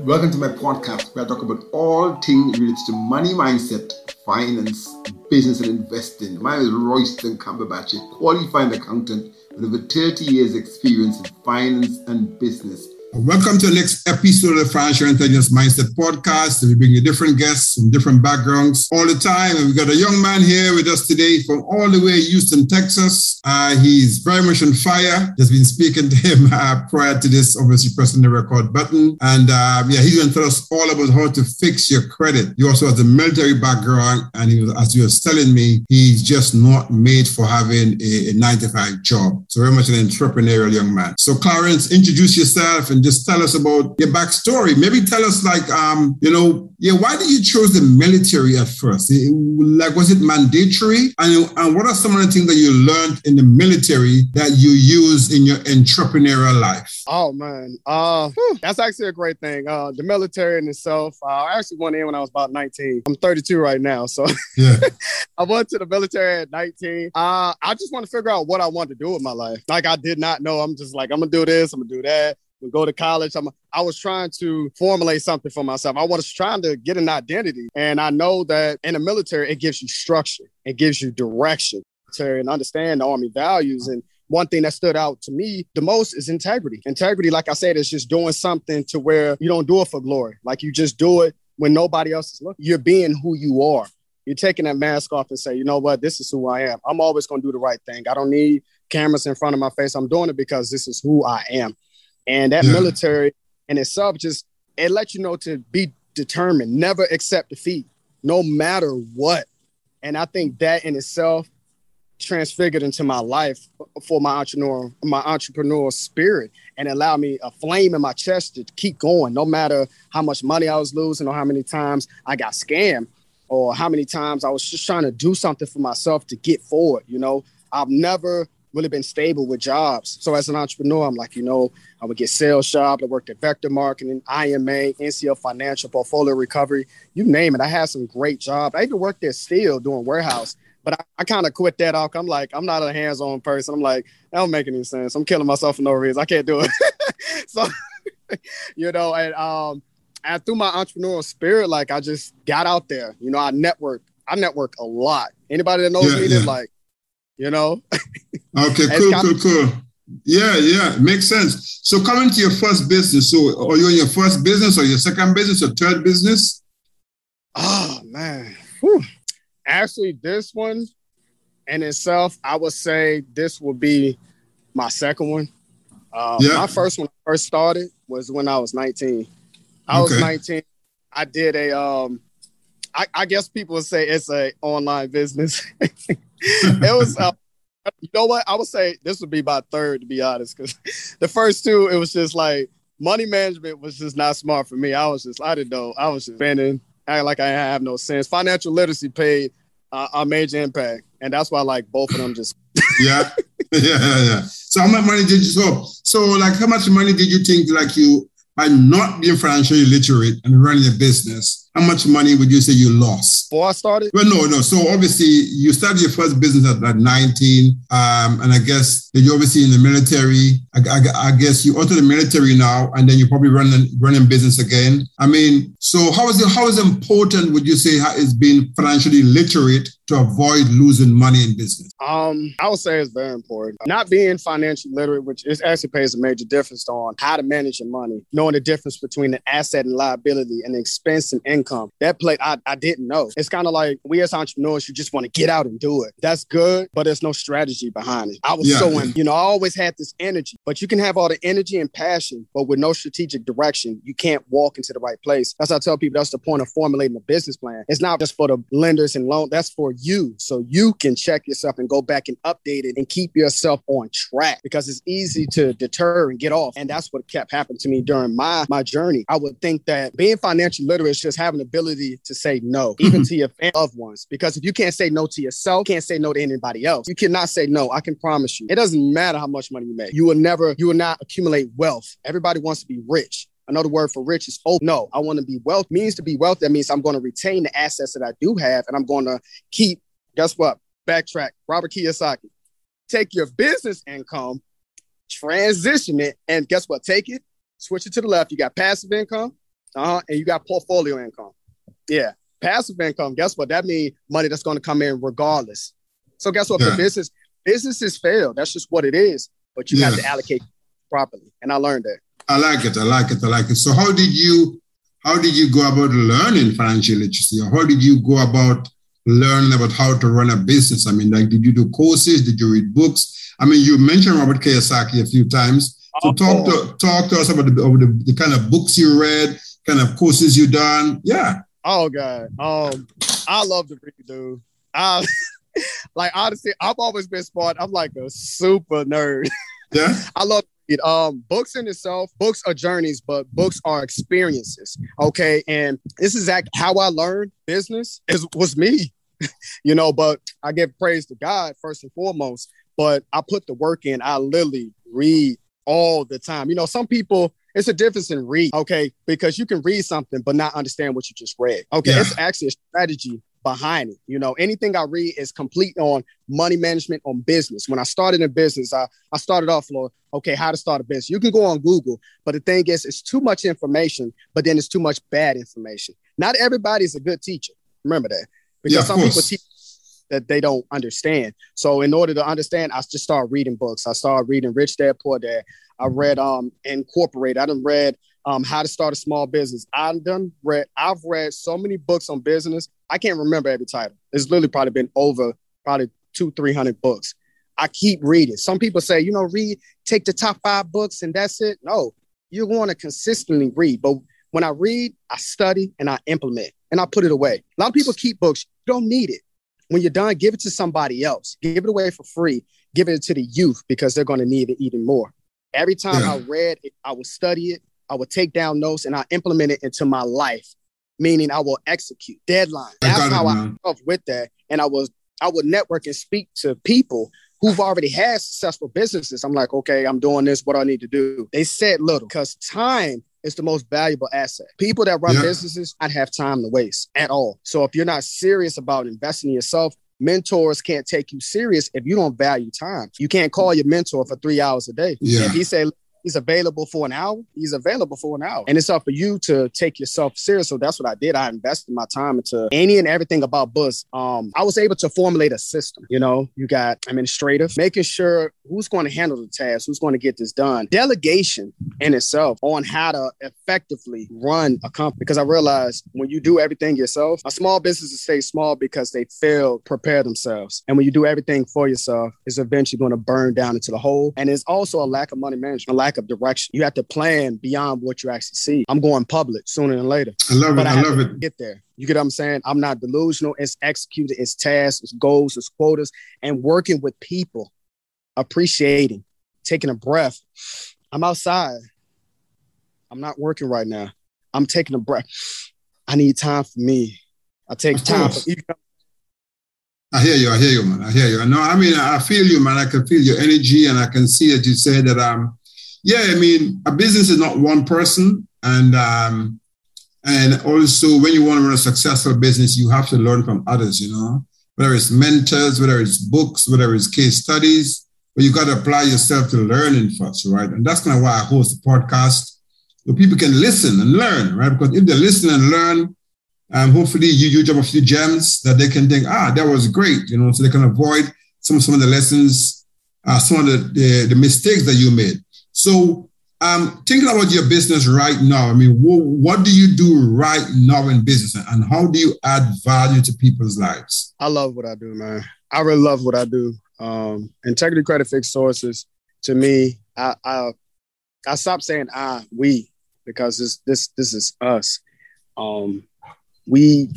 Welcome to my podcast where I talk about all things related to money mindset, finance, business, and investing. My name is Royston Cumberbatch, a qualified accountant with over 30 years' experience in finance and business. Welcome to the next episode of the Financial Intelligence Mindset Podcast. We bring you different guests from different backgrounds all the time. And we've got a young man here with us today from all the way Houston, Texas. Uh, he's very much on fire. Just been speaking to him uh, prior to this, obviously pressing the record button. And uh, yeah, he's going to tell us all about how to fix your credit. He also has a military background. And he was, as he was telling me, he's just not made for having a, a nine to five job. So very much an entrepreneurial young man. So Clarence, introduce yourself and just tell us about your backstory. Maybe tell us, like, um, you know, yeah, why did you choose the military at first? It, like, was it mandatory? And, and what are some of the things that you learned in the military that you use in your entrepreneurial life? Oh man, uh, whew, that's actually a great thing. Uh, the military in itself. Uh, I actually went in when I was about 19. I'm 32 right now, so yeah. I went to the military at 19. Uh, I just want to figure out what I want to do with my life. Like I did not know. I'm just like I'm gonna do this. I'm gonna do that go to college. I'm, I was trying to formulate something for myself. I was trying to get an identity. And I know that in the military, it gives you structure, it gives you direction to and understand the Army values. And one thing that stood out to me the most is integrity. Integrity, like I said, is just doing something to where you don't do it for glory. Like you just do it when nobody else is looking. You're being who you are. You're taking that mask off and say, you know what, this is who I am. I'm always going to do the right thing. I don't need cameras in front of my face. I'm doing it because this is who I am. And that yeah. military in itself just it lets you know to be determined, never accept defeat, no matter what. And I think that in itself transfigured into my life for my entrepreneur, my entrepreneurial spirit and allowed me a flame in my chest to keep going, no matter how much money I was losing or how many times I got scammed or how many times I was just trying to do something for myself to get forward. You know, I've never really been stable with jobs. So as an entrepreneur, I'm like, you know, I would get sales jobs. I worked at Vector Marketing, IMA, NCL Financial, Portfolio Recovery, you name it. I had some great jobs. I even worked there still doing warehouse, but I, I kind of quit that off. I'm like, I'm not a hands-on person. I'm like, that don't make any sense. I'm killing myself for no reason. I can't do it. so, you know, and um, and through my entrepreneurial spirit, like I just got out there. You know, I network. I network a lot. Anybody that knows yeah, me, yeah. like, you know. okay, cool, cool, cool. Yeah, yeah, makes sense. So coming to your first business, so are you in your first business or your second business or third business? Oh man. Whew. Actually, this one in itself, I would say this will be my second one. Uh, yeah. My first one first started was when I was 19. I okay. was 19. I did a um I, I guess people would say it's a online business. it was uh, you know what? I would say this would be my third, to be honest, because the first two, it was just like money management was just not smart for me. I was just, I didn't know. I was just spending, acting like I have no sense. Financial literacy paid uh, a major impact. And that's why, I like, both of them just. yeah. yeah. Yeah. Yeah. So, how much money did you, so, so, like, how much money did you think, like, you, by not being financially literate and running a business, how much money would you say you lost? Before I started? Well, no, no. So obviously you started your first business at, at 19. Um, and I guess you're obviously in the military. I, I, I, guess you enter the military now, and then you're probably running running business again. I mean, so how is it how is important would you say it's financially literate to avoid losing money in business? Um, I would say it's very important. Not being financially literate, which is actually pays a major difference on how to manage your money, knowing the difference between an asset and liability and the expense and income. That play I, I didn't know. It's kind of like we as entrepreneurs, you just want to get out and do it. That's good, but there's no strategy behind it. I was yeah. so in, you know, I always had this energy, but you can have all the energy and passion, but with no strategic direction, you can't walk into the right place. That's how I tell people that's the point of formulating a business plan. It's not just for the lenders and loan, that's for you. So you can check yourself and go back and update it and keep yourself on track because it's easy to deter and get off. And that's what kept happening to me during my my journey. I would think that being financially literate is just having the ability to say no, mm-hmm. even to your loved ones. Because if you can't say no to yourself, can't say no to anybody else. You cannot say no. I can promise you. It doesn't matter how much money you make. You will never, you will not accumulate wealth. Everybody wants to be rich. Another word for rich is oh no, I want to be wealth means to be wealth. That means I'm going to retain the assets that I do have and I'm going to keep guess what? Backtrack. Robert Kiyosaki. Take your business income, transition it, and guess what? Take it, switch it to the left. You got passive income, Uh-huh. And you got portfolio income. Yeah. Passive income, guess what? That means money that's going to come in regardless. So guess what? Yeah. For business, businesses fail. That's just what it is. But you yeah. have to allocate properly. And I learned that. I like it. I like it. I like it. So how did you how did you go about learning financial literacy? Or how did you go about learning about how to run a business? I mean, like, did you do courses? Did you read books? I mean, you mentioned Robert Kiyosaki a few times. So oh, talk to talk to us about the, the, the kind of books you read, kind of courses you done. Yeah. Oh God. Um, I love to read, dude. I like honestly, I've always been smart. I'm like a super nerd. Yeah. I love it. Um, books in itself, books are journeys, but books are experiences. Okay. And this is act how I learned business is was me. you know, but I give praise to God first and foremost. But I put the work in. I literally read all the time. You know, some people it's a difference in read, okay, because you can read something but not understand what you just read. Okay, yeah. it's actually a strategy behind it. You know, anything I read is complete on money management, on business. When I started in business, I, I started off, Lord, okay, how to start a business. You can go on Google, but the thing is, it's too much information, but then it's too much bad information. Not everybody's a good teacher. Remember that. Because yeah, some course. people teach that they don't understand. So in order to understand, I just started reading books. I started reading Rich Dad Poor Dad. I read um Incorporate. I done read um How to Start a Small Business. I done read. I've read so many books on business. I can't remember every title. It's literally probably been over probably two three hundred books. I keep reading. Some people say, you know, read, take the top five books and that's it. No, you want to consistently read. But when I read, I study and I implement and I put it away. A lot of people keep books. You don't need it. When you're done, give it to somebody else. Give it away for free. Give it to the youth because they're going to need it even more. Every time yeah. I read it, I would study it, I would take down notes, and I implement it into my life. Meaning, I will execute deadline. That's how it, I up with that, and I was I would network and speak to people who've already had successful businesses. I'm like, okay, I'm doing this. What do I need to do? They said little because time is the most valuable asset. People that run yeah. businesses, I'd have time to waste at all. So if you're not serious about investing in yourself, mentors can't take you serious if you don't value time. You can't call your mentor for three hours a day. Yeah. If he say, he's available for an hour, he's available for an hour. And it's up for you to take yourself serious. So that's what I did. I invested my time into any and everything about Buzz. Um, I was able to formulate a system. You know, you got administrative, making sure who's going to handle the task, who's going to get this done. Delegation in itself on how to effectively run a company. Because I realized when you do everything yourself, a small business stay small because they fail prepare themselves. And when you do everything for yourself, it's eventually going to burn down into the hole. And it's also a lack of money management, a lack lack of direction. You have to plan beyond what you actually see. I'm going public sooner than later. I love it. I, I love it. Get there. You get what I'm saying? I'm not delusional. It's executed. It's tasks. It's goals. It's quotas, and working with people, appreciating, taking a breath. I'm outside. I'm not working right now. I'm taking a breath. I need time for me. I take time for I hear you. I hear you, man. I hear you. No, I mean, I feel you, man. I can feel your energy, and I can see that you say that um, yeah, I mean, a business is not one person, and um, and also when you want to run a successful business, you have to learn from others. You know, whether it's mentors, whether it's books, whether it's case studies, but you got to apply yourself to learning first, right? And that's kind of why I host the podcast, so people can listen and learn, right? Because if they listen and learn, um, hopefully you, you drop a few gems that they can think, ah, that was great, you know, so they can avoid some some of the lessons, uh, some of the, the, the mistakes that you made. So, um, thinking about your business right now, I mean, what do you do right now in business and how do you add value to people's lives? I love what I do, man. I really love what I do. Um, integrity credit Fix sources to me, I, I, I stopped saying I, we, because this, this, this is us. Um, we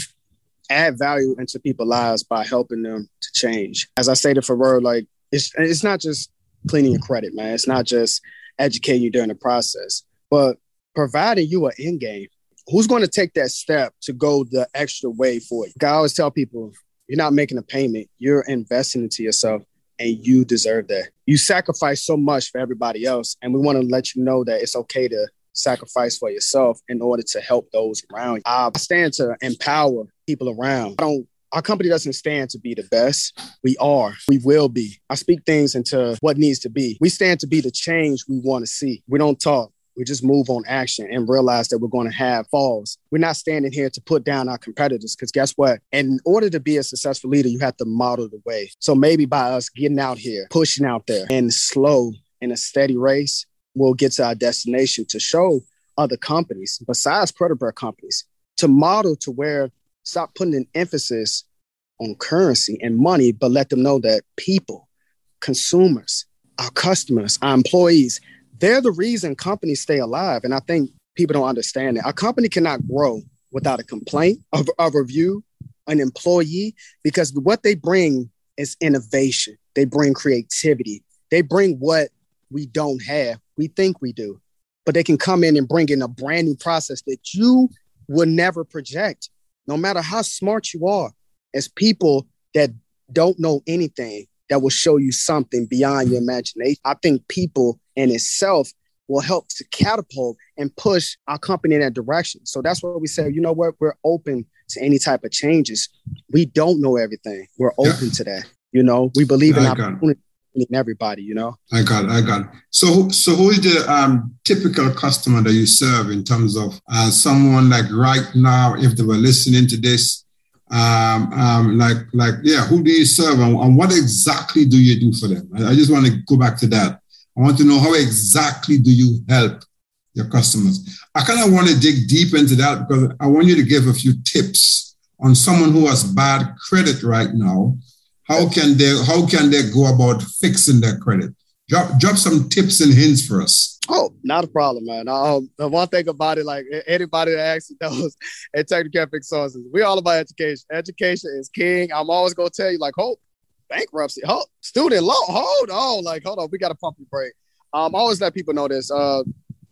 add value into people's lives by helping them to change. As I stated for Word, like it's, it's not just cleaning your credit, man. It's not just educate you during the process. But providing you an end game, who's going to take that step to go the extra way for you? I always tell people, you're not making a payment, you're investing into yourself and you deserve that. You sacrifice so much for everybody else. And we want to let you know that it's okay to sacrifice for yourself in order to help those around you. I stand to empower people around. I don't our company doesn't stand to be the best. We are. We will be. I speak things into what needs to be. We stand to be the change we want to see. We don't talk. We just move on action and realize that we're going to have falls. We're not standing here to put down our competitors because guess what? In order to be a successful leader, you have to model the way. So maybe by us getting out here, pushing out there and slow in a steady race, we'll get to our destination to show other companies besides credit bureau companies to model to where stop putting an emphasis on currency and money, but let them know that people, consumers, our customers, our employees, they're the reason companies stay alive. And I think people don't understand that. A company cannot grow without a complaint, of a review, an employee, because what they bring is innovation. They bring creativity. They bring what we don't have. We think we do, but they can come in and bring in a brand new process that you would never project, no matter how smart you are. As people that don't know anything, that will show you something beyond your imagination. I think people in itself will help to catapult and push our company in that direction. So that's what we say, you know what, we're open to any type of changes. We don't know everything. We're open yeah. to that. You know, we believe in opportunity in everybody, you know. I got it, I got it. So so who is the um, typical customer that you serve in terms of uh, someone like right now, if they were listening to this, um, um, like like yeah, who do you serve and, and what exactly do you do for them? I, I just want to go back to that. I want to know how exactly do you help your customers? I kind of want to dig deep into that because I want you to give a few tips on someone who has bad credit right now. How can they how can they go about fixing their credit? Drop drop some tips and hints for us. Oh, not a problem, man. Um, the one thing about it, like anybody that actually knows at Technical Sources, we're all about education. Education is king. I'm always gonna tell you, like, hope bankruptcy. Hold, student loan. Hold on. Like, hold on. We got to pump your brake. Um, I always let people know this. Uh,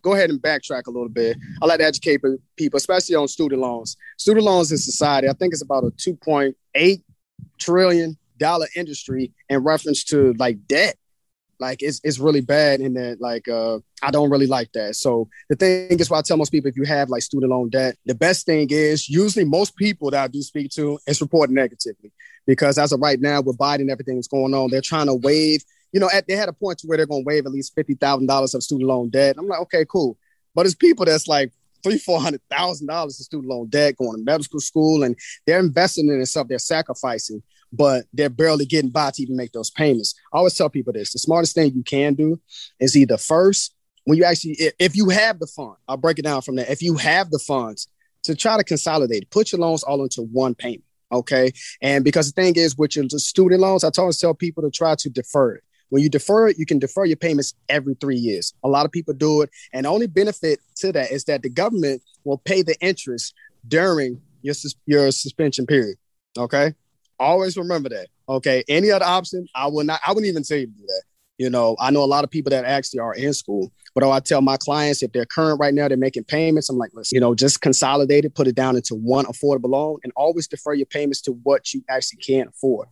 go ahead and backtrack a little bit. I like to educate people, especially on student loans. Student loans in society, I think it's about a 2.8 trillion dollar industry in reference to like debt. Like it's it's really bad in that like uh I don't really like that. So the thing is why I tell most people if you have like student loan debt, the best thing is usually most people that I do speak to is reporting negatively because as of right now with Biden everything that's going on, they're trying to waive. You know, at, they had a point to where they're going to waive at least fifty thousand dollars of student loan debt. I'm like, okay, cool. But it's people that's like three, four hundred thousand dollars in student loan debt, going to medical school, and they're investing in themselves. They're sacrificing, but they're barely getting by to even make those payments. I always tell people this: the smartest thing you can do is either first, when you actually, if you have the fund, I'll break it down from there. If you have the funds to try to consolidate, put your loans all into one payment. Okay. And because the thing is, with your student loans, I always tell people to try to defer it. When you defer it, you can defer your payments every three years. A lot of people do it. And the only benefit to that is that the government will pay the interest during your, your suspension period. Okay. Always remember that. Okay. Any other option, I will not, I wouldn't even say to do that. You know, I know a lot of people that actually are in school, but I tell my clients if they're current right now, they're making payments. I'm like, listen, you know, just consolidate it, put it down into one affordable loan, and always defer your payments to what you actually can't afford.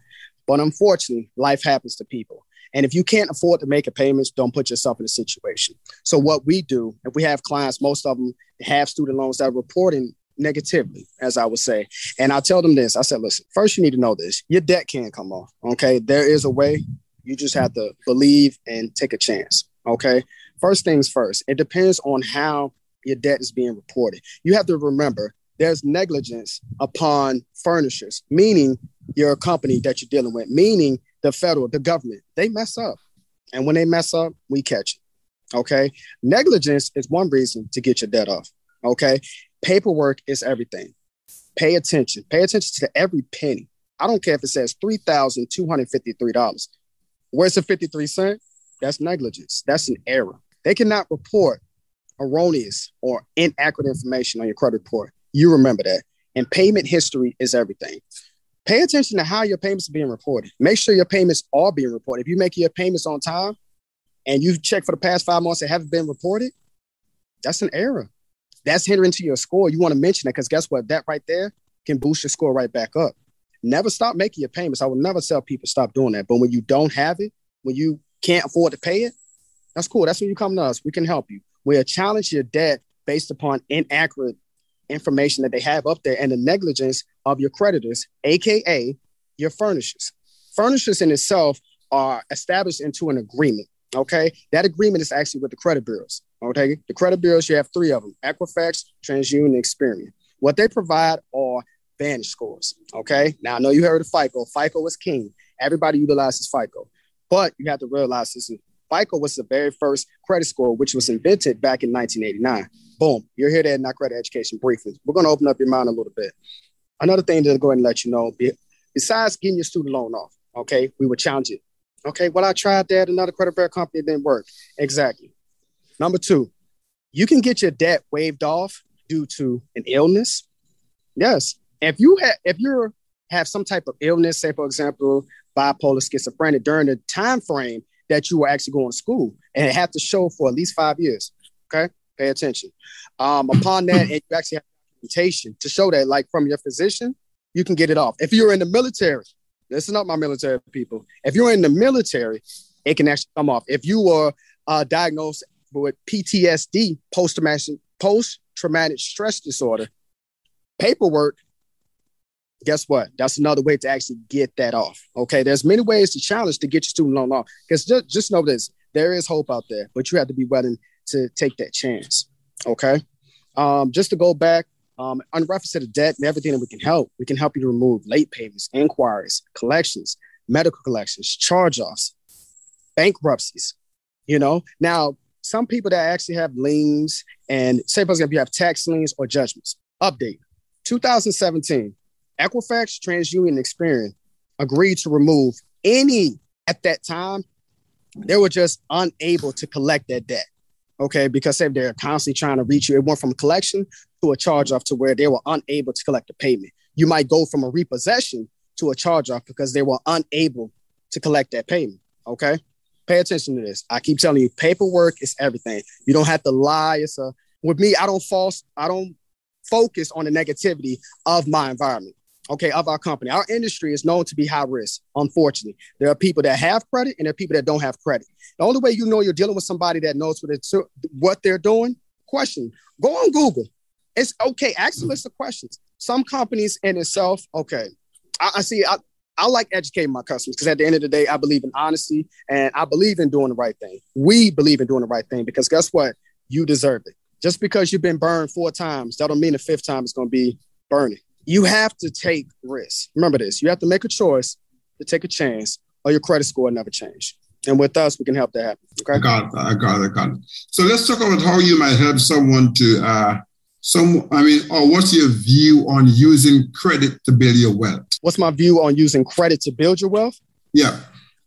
But unfortunately, life happens to people. And if you can't afford to make a payments, don't put yourself in a situation. So what we do, if we have clients, most of them have student loans that are reporting negatively, as I would say. And I tell them this I said, listen, first you need to know this your debt can't come off. Okay. There is a way. You just have to believe and take a chance. Okay. First things first, it depends on how your debt is being reported. You have to remember there's negligence upon furnishers, meaning your company that you're dealing with, meaning the federal, the government. They mess up. And when they mess up, we catch it. Okay. Negligence is one reason to get your debt off. Okay. Paperwork is everything. Pay attention. Pay attention to every penny. I don't care if it says $3,253. Where's the 53 cent? That's negligence. That's an error. They cannot report erroneous or inaccurate information on your credit report. You remember that. And payment history is everything. Pay attention to how your payments are being reported. Make sure your payments are being reported. If you make your payments on time and you check for the past five months and haven't been reported, that's an error. That's hindering to your score. You want to mention it because guess what? That right there can boost your score right back up. Never stop making your payments. I will never tell people stop doing that. But when you don't have it, when you can't afford to pay it, that's cool. That's when you come to us. We can help you. We'll challenge your debt based upon inaccurate information that they have up there and the negligence of your creditors, aka your furnishers. Furnishers in itself are established into an agreement. Okay, that agreement is actually with the credit bureaus. Okay, the credit bureaus, you have three of them Equifax, TransUnion, and Experian. What they provide are Vantage scores. Okay, now I know you heard of FICO. FICO is king. Everybody utilizes FICO, but you have to realize this is FICO was the very first credit score, which was invented back in 1989. Boom, you're here at Not Credit Education Briefing. We're going to open up your mind a little bit. Another thing to go ahead and let you know, besides getting your student loan off, okay, we would challenge it. Okay, well, I tried that. Another credit bureau company didn't work. Exactly. Number two, you can get your debt waived off due to an illness. Yes. If you have if you have some type of illness, say for example, bipolar schizophrenia during the time frame that you were actually going to school and have to show for at least five years. Okay. Pay attention. Um, upon that, and you actually have documentation to show that, like from your physician, you can get it off. If you're in the military, listen up, my military people. If you're in the military, it can actually come off. If you were uh, diagnosed with PTSD, post traumatic stress disorder, paperwork. Guess what? That's another way to actually get that off. Okay, there's many ways to challenge to get your student loan off. Because just, just know this: there is hope out there, but you have to be willing to take that chance. Okay. Um, just to go back, um, on reference to the debt and everything that we can help, we can help you to remove late payments, inquiries, collections, medical collections, charge offs, bankruptcies. You know, now some people that actually have liens and say, for example, you have tax liens or judgments. Update 2017, Equifax, TransUnion, Experian agreed to remove any at that time. They were just unable to collect that debt. Okay, because if they're constantly trying to reach you, it went from collection to a charge off to where they were unable to collect the payment. You might go from a repossession to a charge off because they were unable to collect that payment. Okay, pay attention to this. I keep telling you, paperwork is everything. You don't have to lie. It's a with me. I don't false. I don't focus on the negativity of my environment okay, of our company. Our industry is known to be high risk, unfortunately. There are people that have credit and there are people that don't have credit. The only way you know you're dealing with somebody that knows what, it's, what they're doing, question, go on Google. It's okay, ask a list of questions. Some companies in itself, okay, I, I see, I, I like educating my customers because at the end of the day, I believe in honesty and I believe in doing the right thing. We believe in doing the right thing because guess what? You deserve it. Just because you've been burned four times, that don't mean the fifth time is going to be burning you have to take risks. Remember this: you have to make a choice to take a chance, or your credit score will never change. And with us, we can help that happen. Okay. I got it. I got it. I got it. So let's talk about how you might help someone to, uh, some. I mean, or what's your view on using credit to build your wealth? What's my view on using credit to build your wealth? Yeah,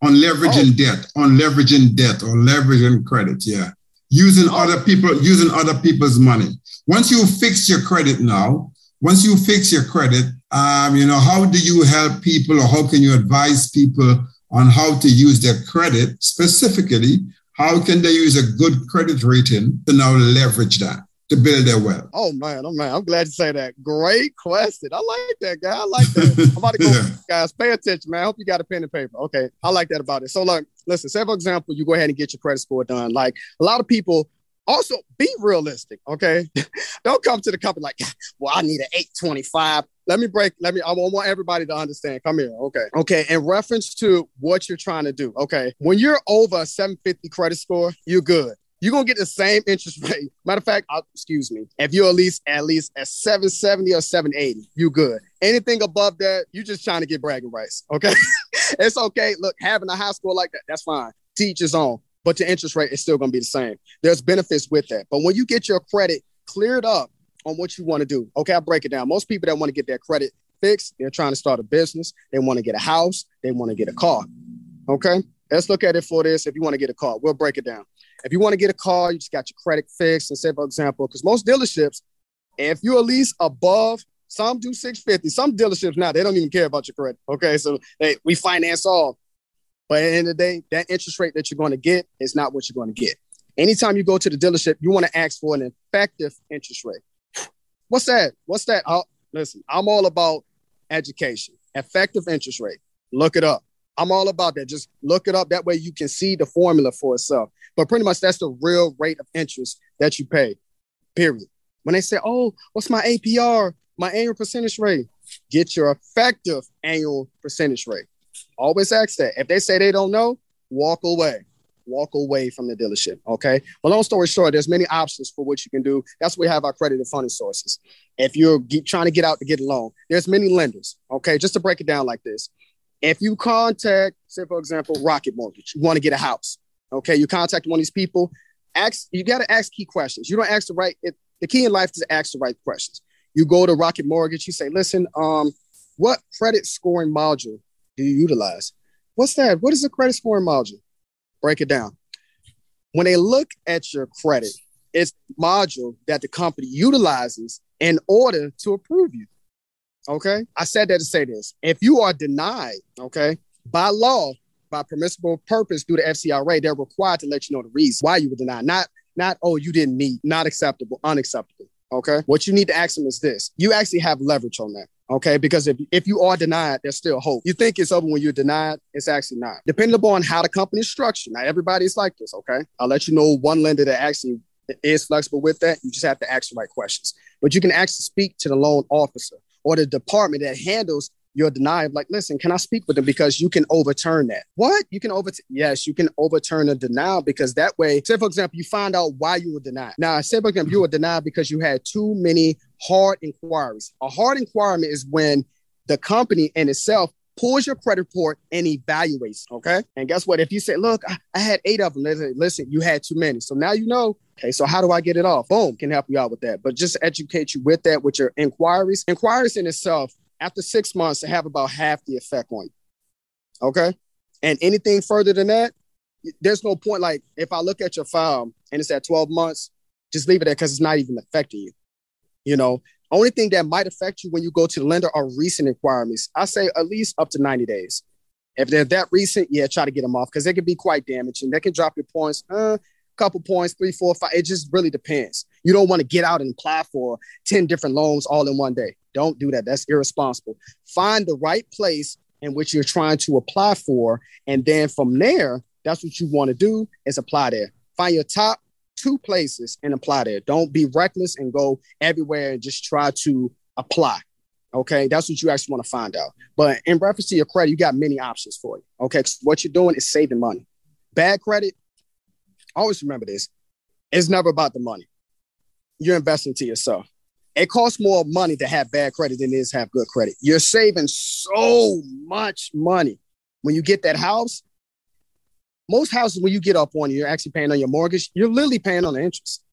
on leveraging oh. debt, on leveraging debt, or leveraging credit. Yeah, using oh. other people, using other people's money. Once you fix your credit now, once you fix your credit, um, you know, how do you help people or how can you advise people on how to use their credit specifically? How can they use a good credit rating to now leverage that to build their wealth? Oh man, oh man, I'm glad you say that. Great question. I like that guy. I like that. I'm about to go, yeah. guys. Pay attention, man. I hope you got a pen and paper. Okay, I like that about it. So, like, listen. Say for example, you go ahead and get your credit score done. Like a lot of people also, be realistic, okay? Don't come to the company like, well, I need an 825. Let me break. Let me, I want everybody to understand. Come here, okay? Okay, in reference to what you're trying to do, okay? When you're over a 750 credit score, you're good you're gonna get the same interest rate. Matter of fact, I'll, excuse me, if you're at least at least at 770 or 780, you good. Anything above that, you're just trying to get bragging rights. Okay. it's okay. Look, having a high score like that, that's fine. Teach his own but the interest rate is still going to be the same. There's benefits with that. But when you get your credit cleared up on what you want to do, okay, I'll break it down. Most people that want to get their credit fixed, they're trying to start a business, they want to get a house, they want to get a car. Okay, let's look at it for this. If you want to get a car, we'll break it down. If you want to get a car, you just got your credit fixed. And say, for example, because most dealerships, if you're at least above, some do 650, some dealerships now, they don't even care about your credit. Okay, so they, we finance all. But at the end of the day, that interest rate that you're going to get is not what you're going to get. Anytime you go to the dealership, you want to ask for an effective interest rate. What's that? What's that? I'll, listen, I'm all about education, effective interest rate. Look it up. I'm all about that. Just look it up. That way you can see the formula for itself. But pretty much that's the real rate of interest that you pay, period. When they say, oh, what's my APR, my annual percentage rate? Get your effective annual percentage rate. Always ask that. If they say they don't know, walk away. walk away from the dealership. Okay. But long story short, there's many options for what you can do. That's why we have our credit and funding sources. If you're trying to get out to get a loan, there's many lenders. Okay. Just to break it down like this. If you contact, say for example, Rocket Mortgage, you want to get a house. Okay. You contact one of these people, ask, you got to ask key questions. You don't ask the right, it, the key in life is to ask the right questions. You go to Rocket Mortgage, you say, listen, um, what credit scoring module do you utilize? What's that? What is the credit scoring module? Break it down. When they look at your credit, it's module that the company utilizes in order to approve you. Okay. I said that to say this. If you are denied, okay, by law, by permissible purpose through the FCRA, they're required to let you know the reason why you were denied. Not, not, oh, you didn't meet, not acceptable, unacceptable. Okay. What you need to ask them is this you actually have leverage on that. Okay. Because if, if you are denied, there's still hope. You think it's over when you're denied, it's actually not. Depending upon how the company is structured. Now, everybody's like this. Okay. I'll let you know one lender that actually is flexible with that. You just have to ask the right questions. But you can actually speak to the loan officer or the department that handles you're denied. Like, listen, can I speak with them because you can overturn that? What you can overturn? Yes, you can overturn a denial because that way, say for example, you find out why you were denied. Now, say for example, you were denied because you had too many hard inquiries. A hard inquiry is when the company in itself pulls your credit report and evaluates. Okay. And guess what? If you say, look, I, I had eight of them, listen, you had too many. So now you know, okay, so how do I get it off? Boom, can help you out with that. But just educate you with that, with your inquiries. Inquiries in itself after six months, have about half the effect on you. Okay. And anything further than that, there's no point. Like if I look at your file and it's at 12 months, just leave it there because it's not even affecting you. You know, only thing that might affect you when you go to the lender are recent inquiries. I say at least up to 90 days. If they're that recent, yeah, try to get them off because they can be quite damaging. They can drop your points, a uh, couple points, three, four, five. It just really depends. You don't want to get out and apply for 10 different loans all in one day. Don't do that. That's irresponsible. Find the right place in which you're trying to apply for. And then from there, that's what you want to do is apply there. Find your top two places and apply there. Don't be reckless and go everywhere and just try to apply. Okay, that's what you actually want to find out. But in reference to your credit, you got many options for you. Okay, what you're doing is saving money. Bad credit, always remember this: it's never about the money. You're investing to yourself it costs more money to have bad credit than it is have good credit. You're saving so much money when you get that house. Most houses, when you get up on, you're actually paying on your mortgage. You're literally paying on the interest.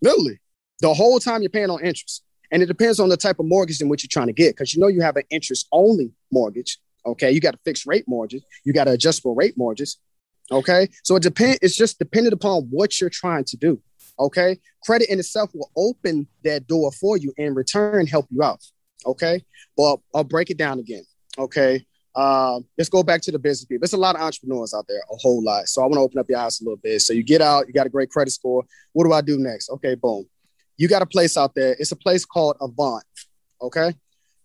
Literally, the whole time you're paying on interest, and it depends on the type of mortgage in which you're trying to get. Because you know you have an interest only mortgage. Okay, you got a fixed rate mortgage. You got an adjustable rate mortgage. Okay, so it depends. It's just dependent upon what you're trying to do. Okay. Credit in itself will open that door for you and return help you out. Okay. Well, I'll break it down again. Okay. Uh, let's go back to the business people. There's a lot of entrepreneurs out there, a whole lot. So I want to open up your eyes a little bit. So you get out, you got a great credit score. What do I do next? Okay, boom. You got a place out there. It's a place called Avant. Okay.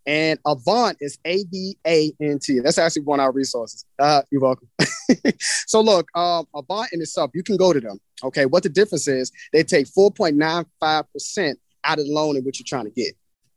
And Avant is A V A N T. That's actually one of our resources. Uh, you're welcome. so look, um, Avant in itself, you can go to them. Okay, what the difference is, they take 4.95% out of the loan in which you're trying to get.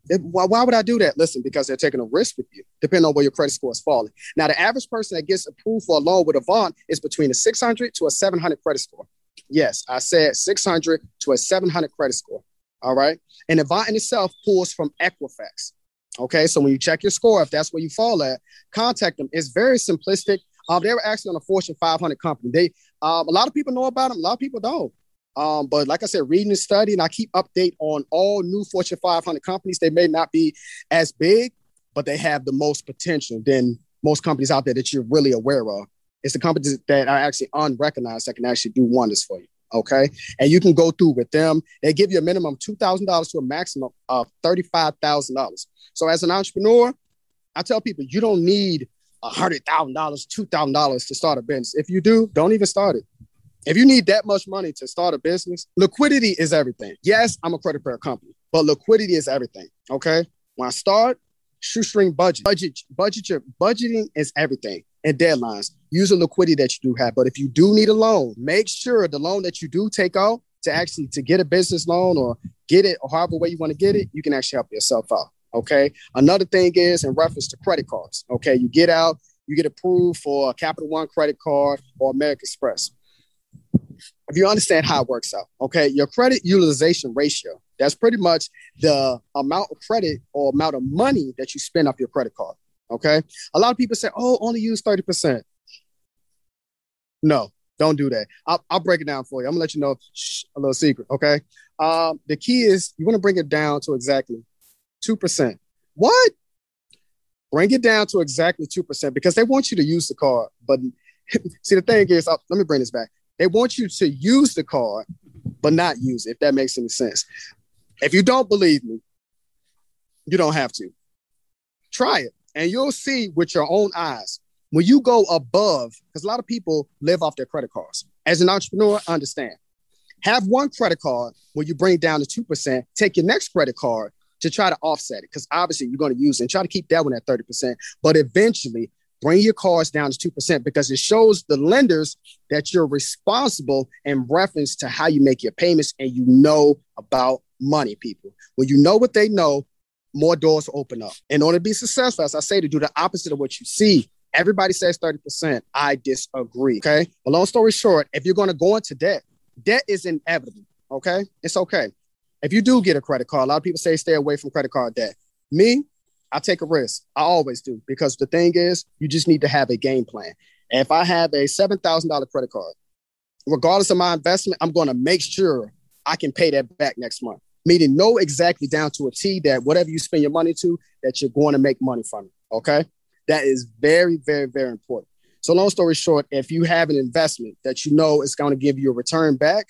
Why, why would I do that? Listen, because they're taking a risk with you, depending on where your credit score is falling. Now, the average person that gets approved for a loan with Avant is between a 600 to a 700 credit score. Yes, I said 600 to a 700 credit score. All right. And Avant in itself pulls from Equifax. Okay, so when you check your score, if that's where you fall at, contact them. It's very simplistic. Um, they were actually on a Fortune 500 company. They, um, a lot of people know about them. A lot of people don't. Um, but like I said, reading and studying, I keep update on all new Fortune 500 companies. They may not be as big, but they have the most potential than most companies out there that you're really aware of. It's the companies that are actually unrecognized that can actually do wonders for you. Okay. And you can go through with them. They give you a minimum $2,000 to a maximum of $35,000. So as an entrepreneur, I tell people you don't need $100,000, $2,000 to start a business. If you do, don't even start it. If you need that much money to start a business, liquidity is everything. Yes, I'm a credit repair company, but liquidity is everything. Okay. When I start, shoestring budget. Budget, budget your budgeting is everything and deadlines. Use the liquidity that you do have. But if you do need a loan, make sure the loan that you do take out to actually to get a business loan or get it or however way you want to get it, you can actually help yourself out. Okay. Another thing is in reference to credit cards. Okay. You get out, you get approved for a Capital One credit card or American Express. If you understand how it works out, okay, your credit utilization ratio, that's pretty much the amount of credit or amount of money that you spend off your credit card. Okay. A lot of people say, oh, only use 30%. No, don't do that. I'll, I'll break it down for you. I'm gonna let you know shh, a little secret. Okay. Um, the key is you want to bring it down to exactly 2%. What? Bring it down to exactly 2% because they want you to use the card. But see, the thing is, uh, let me bring this back. They want you to use the card, but not use it, if that makes any sense. If you don't believe me, you don't have to. Try it, and you'll see with your own eyes. When you go above, because a lot of people live off their credit cards. As an entrepreneur, understand. Have one credit card when you bring down to 2%, take your next credit card to try to offset it, because obviously you're going to use it and try to keep that one at 30%. But eventually, bring your cards down to 2% because it shows the lenders that you're responsible in reference to how you make your payments and you know about money, people. When you know what they know, more doors open up. In order to be successful, as I say, to do the opposite of what you see. Everybody says 30%. I disagree. Okay. But long story short, if you're going to go into debt, debt is inevitable. Okay. It's okay. If you do get a credit card, a lot of people say stay away from credit card debt. Me, I take a risk. I always do because the thing is, you just need to have a game plan. And if I have a $7,000 credit card, regardless of my investment, I'm going to make sure I can pay that back next month meaning know exactly down to a T that whatever you spend your money to, that you're going to make money from it. Okay. That is very, very, very important. So, long story short, if you have an investment that you know is going to give you a return back,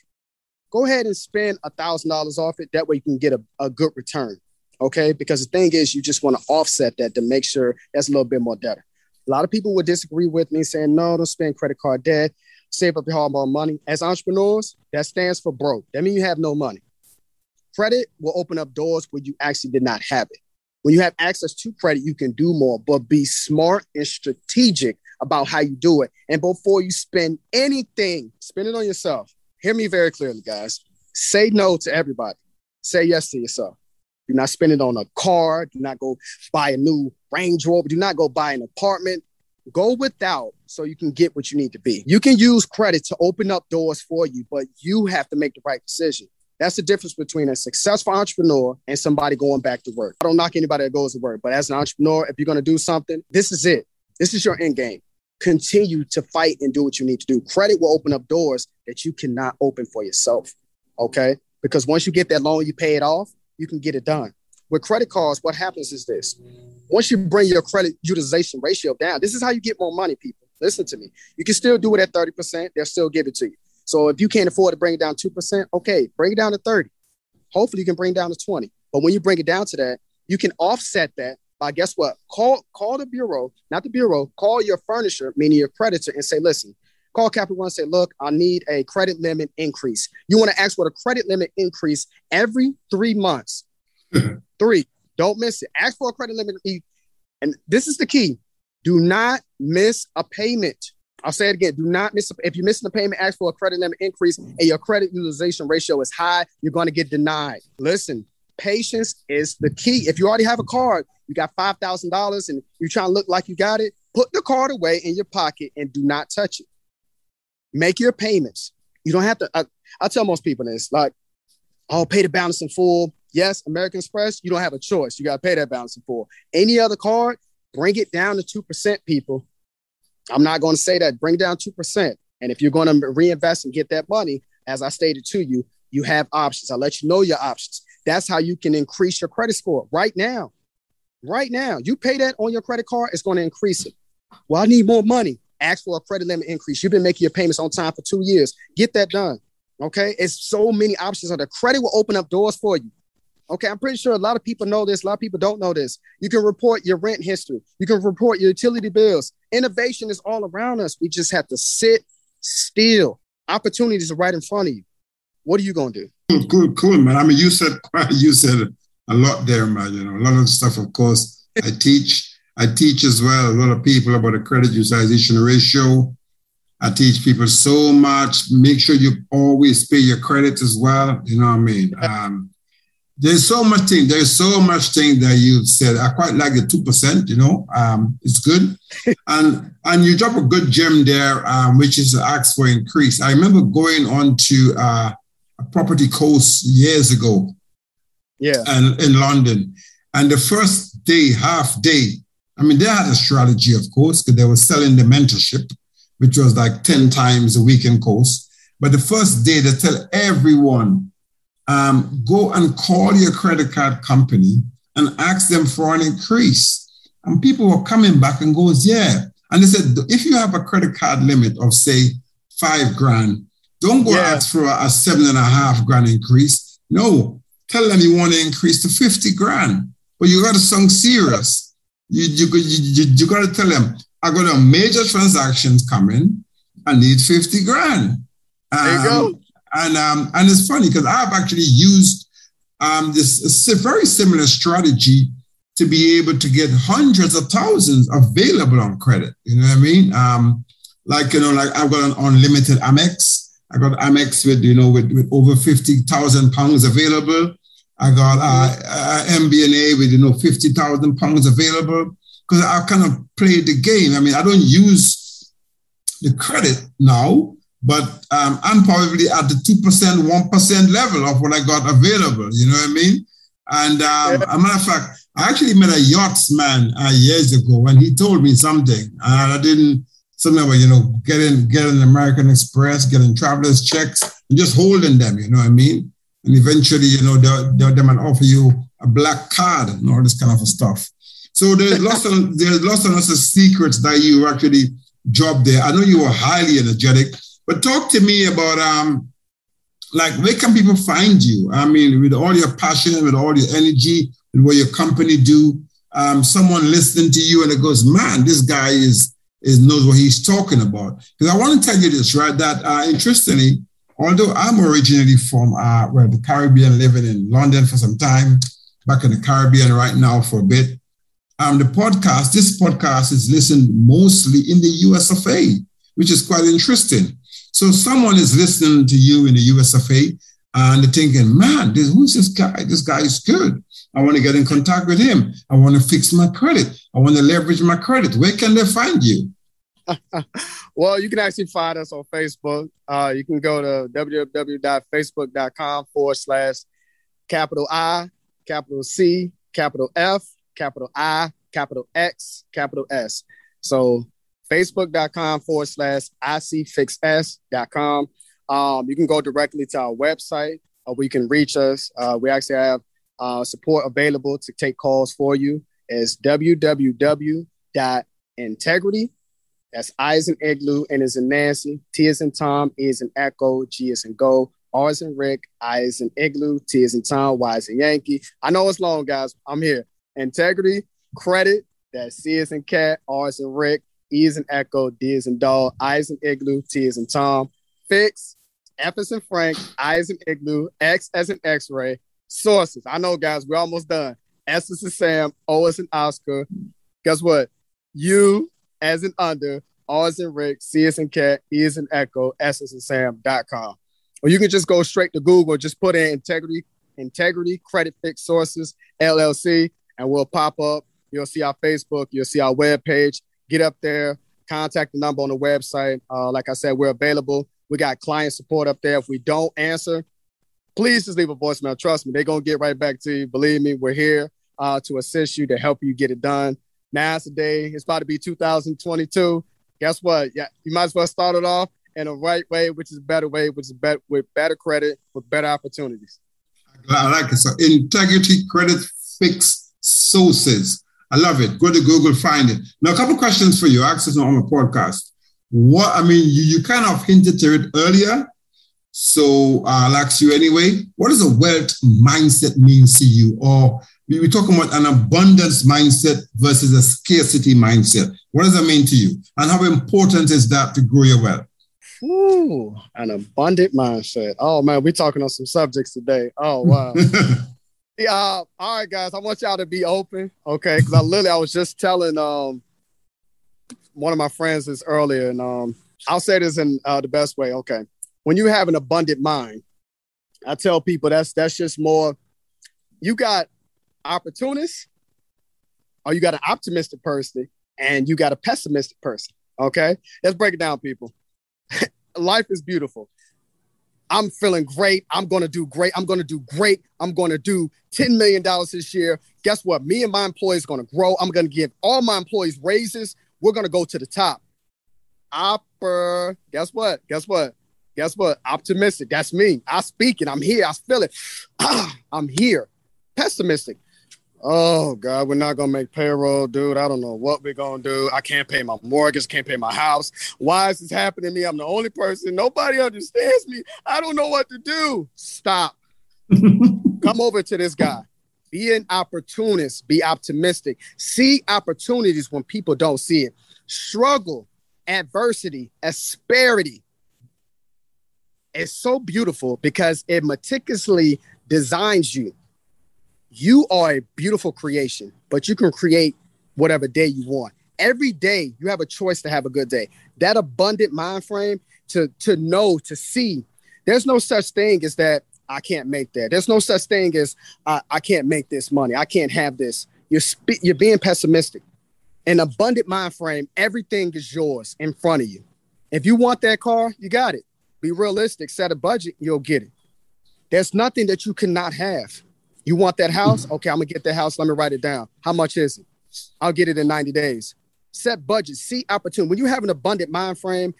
go ahead and spend a thousand dollars off it. That way you can get a, a good return. Okay. Because the thing is, you just want to offset that to make sure that's a little bit more better. A lot of people would disagree with me saying, no, don't spend credit card debt, save up your hard earned money. As entrepreneurs, that stands for broke. That means you have no money. Credit will open up doors where you actually did not have it. When you have access to credit, you can do more, but be smart and strategic about how you do it. And before you spend anything, spend it on yourself. Hear me very clearly, guys. Say no to everybody. Say yes to yourself. Do not spend it on a car. Do not go buy a new Range Rover. Do not go buy an apartment. Go without so you can get what you need to be. You can use credit to open up doors for you, but you have to make the right decision. That's the difference between a successful entrepreneur and somebody going back to work. I don't knock anybody that goes to work, but as an entrepreneur, if you're going to do something, this is it. This is your end game. Continue to fight and do what you need to do. Credit will open up doors that you cannot open for yourself. Okay. Because once you get that loan, you pay it off, you can get it done. With credit cards, what happens is this once you bring your credit utilization ratio down, this is how you get more money, people. Listen to me. You can still do it at 30%, they'll still give it to you. So if you can't afford to bring it down 2%, okay, bring it down to 30. Hopefully you can bring it down to 20. But when you bring it down to that, you can offset that by guess what? Call call the bureau, not the bureau, call your furnisher, meaning your creditor, and say, listen, call Capital One and say, look, I need a credit limit increase. You want to ask for a credit limit increase every three months. three. Don't miss it. Ask for a credit limit. And this is the key. Do not miss a payment. I'll say it again. Do not miss. A, If you're missing a payment, ask for a credit limit increase, and your credit utilization ratio is high. You're going to get denied. Listen, patience is the key. If you already have a card, you got five thousand dollars, and you're trying to look like you got it. Put the card away in your pocket and do not touch it. Make your payments. You don't have to. I, I tell most people this, like, oh, pay the balance in full. Yes, American Express, you don't have a choice. You got to pay that balance in full. Any other card, bring it down to 2%, people. I'm not going to say that. Bring down 2%. And if you're going to reinvest and get that money, as I stated to you, you have options. I'll let you know your options. That's how you can increase your credit score right now. Right now, you pay that on your credit card, it's going to increase it. Well, I need more money. Ask for a credit limit increase. You've been making your payments on time for two years. Get that done. Okay. It's so many options. The credit will open up doors for you. Okay, I'm pretty sure a lot of people know this. A lot of people don't know this. You can report your rent history. You can report your utility bills. Innovation is all around us. We just have to sit still. Opportunities are right in front of you. What are you gonna do? Cool, cool, cool, man. I mean, you said you said a lot there, man. You know, a lot of stuff. Of course, I teach. I teach as well a lot of people about the credit utilization ratio. I teach people so much. Make sure you always pay your credit as well. You know what I mean? Um, there's so much thing. There's so much thing that you said. I quite like the two percent. You know, um, it's good, and and you drop a good gem there, um, which is ask for increase. I remember going on to uh, a property course years ago, yeah, and in London, and the first day, half day. I mean, they had a strategy, of course, because they were selling the mentorship, which was like ten times a weekend course. But the first day, they tell everyone um, go and call your credit card company and ask them for an increase. And people were coming back and goes, yeah. And they said, if you have a credit card limit of say five grand, don't go yeah. ask for a, a seven and a half grand increase. No, tell them you want to increase to 50 grand, but you got to sound serious. You, you, you, you, you got to tell them, I got a major transactions coming. I need 50 grand. Um, there you go. Um, and um, and it's funny because I've actually used um, this very similar strategy to be able to get hundreds of thousands available on credit. You know what I mean? Um, like you know, like I've got an unlimited Amex. I got Amex with you know with, with over fifty thousand pounds available. I got uh, uh, MBNA with you know fifty thousand pounds available because I kind of played the game. I mean, I don't use the credit now, but um, I'm probably at the 2%, 1% level of what I got available. You know what I mean? And um, yeah. a matter of fact, I actually met a yachtsman uh, years ago and he told me something. And I didn't, something about, you know, getting, getting American Express, getting traveler's checks, and just holding them, you know what I mean? And eventually, you know, they'll, they'll, they might offer you a black card and all this kind of stuff. So there's lots of there's lots and lots of secrets that you actually dropped there. I know you were highly energetic. But talk to me about um, like where can people find you? I mean, with all your passion, with all your energy, with what your company do, um, someone listening to you and it goes, man, this guy is is knows what he's talking about. Because I want to tell you this, right? That uh, interestingly, although I'm originally from uh, where the Caribbean, living in London for some time, back in the Caribbean right now for a bit. Um, the podcast, this podcast is listened mostly in the US of A, which is quite interesting. So someone is listening to you in the US of A and they're thinking, man, this, who's this guy? This guy is good. I want to get in contact with him. I want to fix my credit. I want to leverage my credit. Where can they find you? Well, you can actually find us on Facebook. Uh, you can go to www.facebook.com forward slash capital I, capital C, capital F, capital I, capital X, capital S. So facebook.com forward slash icfixs.com. Um, you can go directly to our website uh, where you can reach us. Uh, we actually have uh, support available to take calls for you. It's www.integrity. That's I is in igloo, N is in Nancy, T is in Tom, E is in Echo, G is in Go, R is in Rick, I is in igloo, T is in Tom, Y is in Yankee. I know it's long, guys. I'm here. Integrity, credit, that's C is in cat, R is in Rick, E is an echo, D is in dog, I is an igloo, T is in Tom. Fix, F is in Frank, I is an igloo, X as an X-ray. Sources. I know, guys, we're almost done. S is in Sam, O is in Oscar. Guess what? U as in under, R is in Rick, C is in cat, E is in echo, S is in Sam.com. Or you can just go straight to Google, just put in integrity, integrity, credit fix sources, LLC, and we'll pop up. You'll see our Facebook, you'll see our web page get up there, contact the number on the website. Uh, like I said, we're available. We got client support up there. If we don't answer, please just leave a voicemail. Trust me, they're going to get right back to you. Believe me, we're here uh, to assist you, to help you get it done. Now it's day. It's about to be 2022. Guess what? Yeah, you might as well start it off in a right way, which is a better way, which is better with better credit, with better opportunities. I like it. So integrity credit fix sources. I love it. Go to Google, find it. Now, a couple questions for you. Access on my podcast. What I mean, you, you kind of hinted to it earlier. So I'll ask you anyway. What does a wealth mindset mean to you? Or we were talking about an abundance mindset versus a scarcity mindset. What does that mean to you? And how important is that to grow your wealth? Ooh, an abundant mindset. Oh man, we're talking on some subjects today. Oh wow. Yeah. Uh, all right, guys. I want y'all to be open, okay? Because I literally, I was just telling um one of my friends this earlier, and um I'll say this in uh, the best way. Okay, when you have an abundant mind, I tell people that's that's just more you got opportunists, or you got an optimistic person, and you got a pessimistic person. Okay, let's break it down, people. Life is beautiful. I'm feeling great. I'm going to do great. I'm going to do great. I'm going to do $10 million this year. Guess what? Me and my employees going to grow. I'm going to give all my employees raises. We're going to go to the top. Opper. Guess what? Guess what? Guess what? Optimistic. That's me. I speak it. I'm here. I feel it. I'm here. Pessimistic. Oh God, we're not gonna make payroll, dude. I don't know what we're gonna do. I can't pay my mortgage, can't pay my house. Why is this happening to me? I'm the only person. Nobody understands me. I don't know what to do. Stop. Come over to this guy. Be an opportunist. Be optimistic. See opportunities when people don't see it. Struggle, adversity, asperity. It's so beautiful because it meticulously designs you you are a beautiful creation, but you can create whatever day you want. Every day you have a choice to have a good day. That abundant mind frame to to know, to see. There's no such thing as that I can't make that. There's no such thing as uh, I can't make this money. I can't have this. You're spe- you're being pessimistic. An abundant mind frame, everything is yours in front of you. If you want that car, you got it. Be realistic, set a budget, you'll get it. There's nothing that you cannot have. You want that house? Okay, I'm gonna get that house. Let me write it down. How much is it? I'll get it in 90 days. Set budget, see opportunity. When you have an abundant mind frame,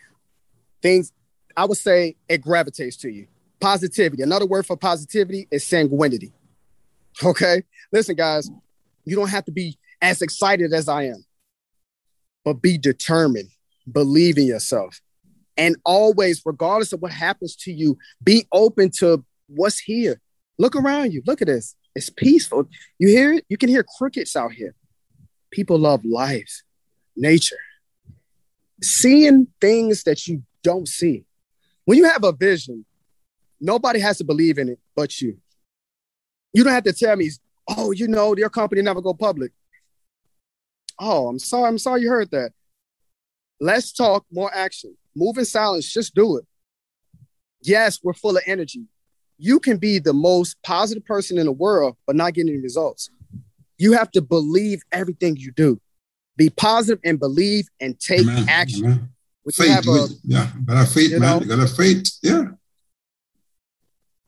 things I would say it gravitates to you. Positivity. Another word for positivity is sanguinity. Okay. Listen, guys, you don't have to be as excited as I am, but be determined, believe in yourself. And always, regardless of what happens to you, be open to what's here. Look around you. Look at this. It's peaceful. You hear it? You can hear crickets out here. People love life, nature, seeing things that you don't see. When you have a vision, nobody has to believe in it but you. You don't have to tell me, oh, you know, your company never go public. Oh, I'm sorry. I'm sorry you heard that. Let's talk more action. Move in silence. Just do it. Yes, we're full of energy you can be the most positive person in the world, but not getting results. You have to believe everything you do. Be positive and believe and take Amen. action. Amen. Faith, a, yeah, but I faith, man. Know? You got a faith, yeah.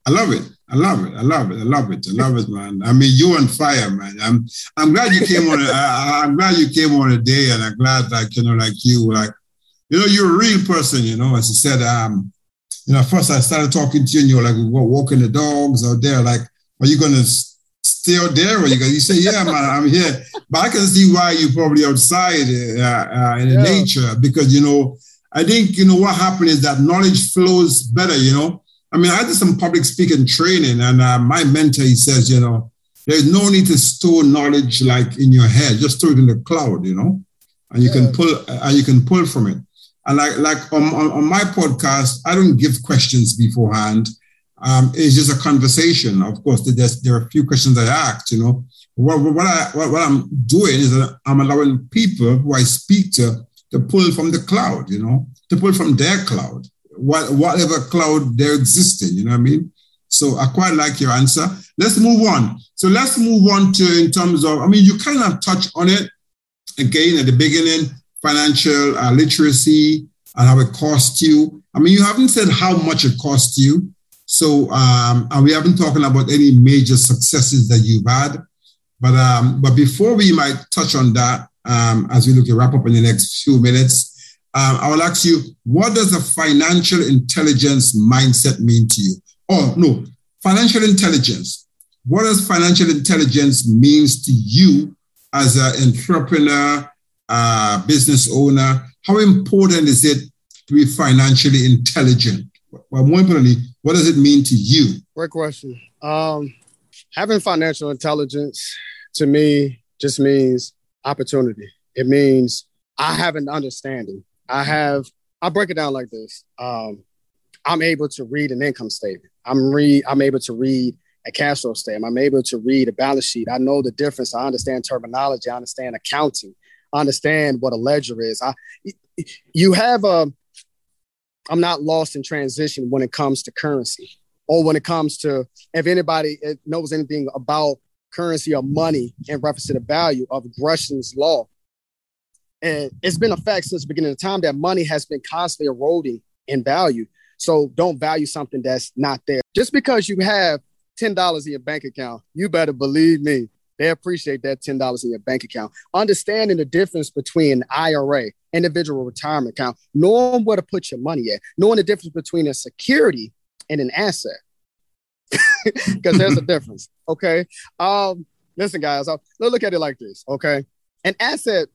I love it. I love it. I love it. I love it. I love it, man. I mean, you on fire, man. I'm I'm glad you came on. I, I'm glad you came on a day, and I'm glad, like you know, like you, like you know, you're a real person. You know, as I said, um, you know, first I started talking to you and you were like, we're walking the dogs out there. Like, are you going to stay out there? Or you going you say, yeah, man, I'm here. But I can see why you're probably outside uh, uh, in yeah. nature because, you know, I think, you know, what happened is that knowledge flows better, you know. I mean, I did some public speaking training and uh, my mentor, he says, you know, there's no need to store knowledge like in your head, just store it in the cloud, you know, and you yeah. can pull, and you can pull from it. And like, like on, on, on my podcast, I don't give questions beforehand. Um, it's just a conversation. Of course, there's, there are a few questions I ask, you know. What, what, I, what, what I'm doing is that I'm allowing people who I speak to to pull from the cloud, you know, to pull from their cloud, what, whatever cloud they're existing, you know what I mean? So I quite like your answer. Let's move on. So let's move on to in terms of, I mean, you kind of touch on it again at the beginning, financial uh, literacy and how it costs you. I mean, you haven't said how much it costs you. So, um, and we haven't talking about any major successes that you've had. But um, but before we might touch on that, um, as we look to wrap up in the next few minutes, um, I will ask you, what does a financial intelligence mindset mean to you? Oh no, financial intelligence. What does financial intelligence means to you as an entrepreneur, uh, business owner, how important is it to be financially intelligent? Well, more importantly, what does it mean to you? Great question. Um, having financial intelligence to me just means opportunity. It means I have an understanding. I have, I break it down like this. Um, I'm able to read an income statement. I'm read, I'm able to read a cash flow statement. I'm able to read a balance sheet. I know the difference. I understand terminology. I understand accounting understand what a ledger is. I, you have a, I'm not lost in transition when it comes to currency. or when it comes to if anybody eh, knows anything about currency or money in reference to the value of Gresham's law. And it's been a fact since the beginning of time that money has been constantly eroding in value. So don't value something that's not there. Just because you have $10 in your bank account, you better believe me, they appreciate that $10 in your bank account. Understanding the difference between IRA, individual retirement account, knowing where to put your money at, knowing the difference between a security and an asset. Because there's a difference. Okay. Um, listen, guys, I'll, let's look at it like this. Okay. An asset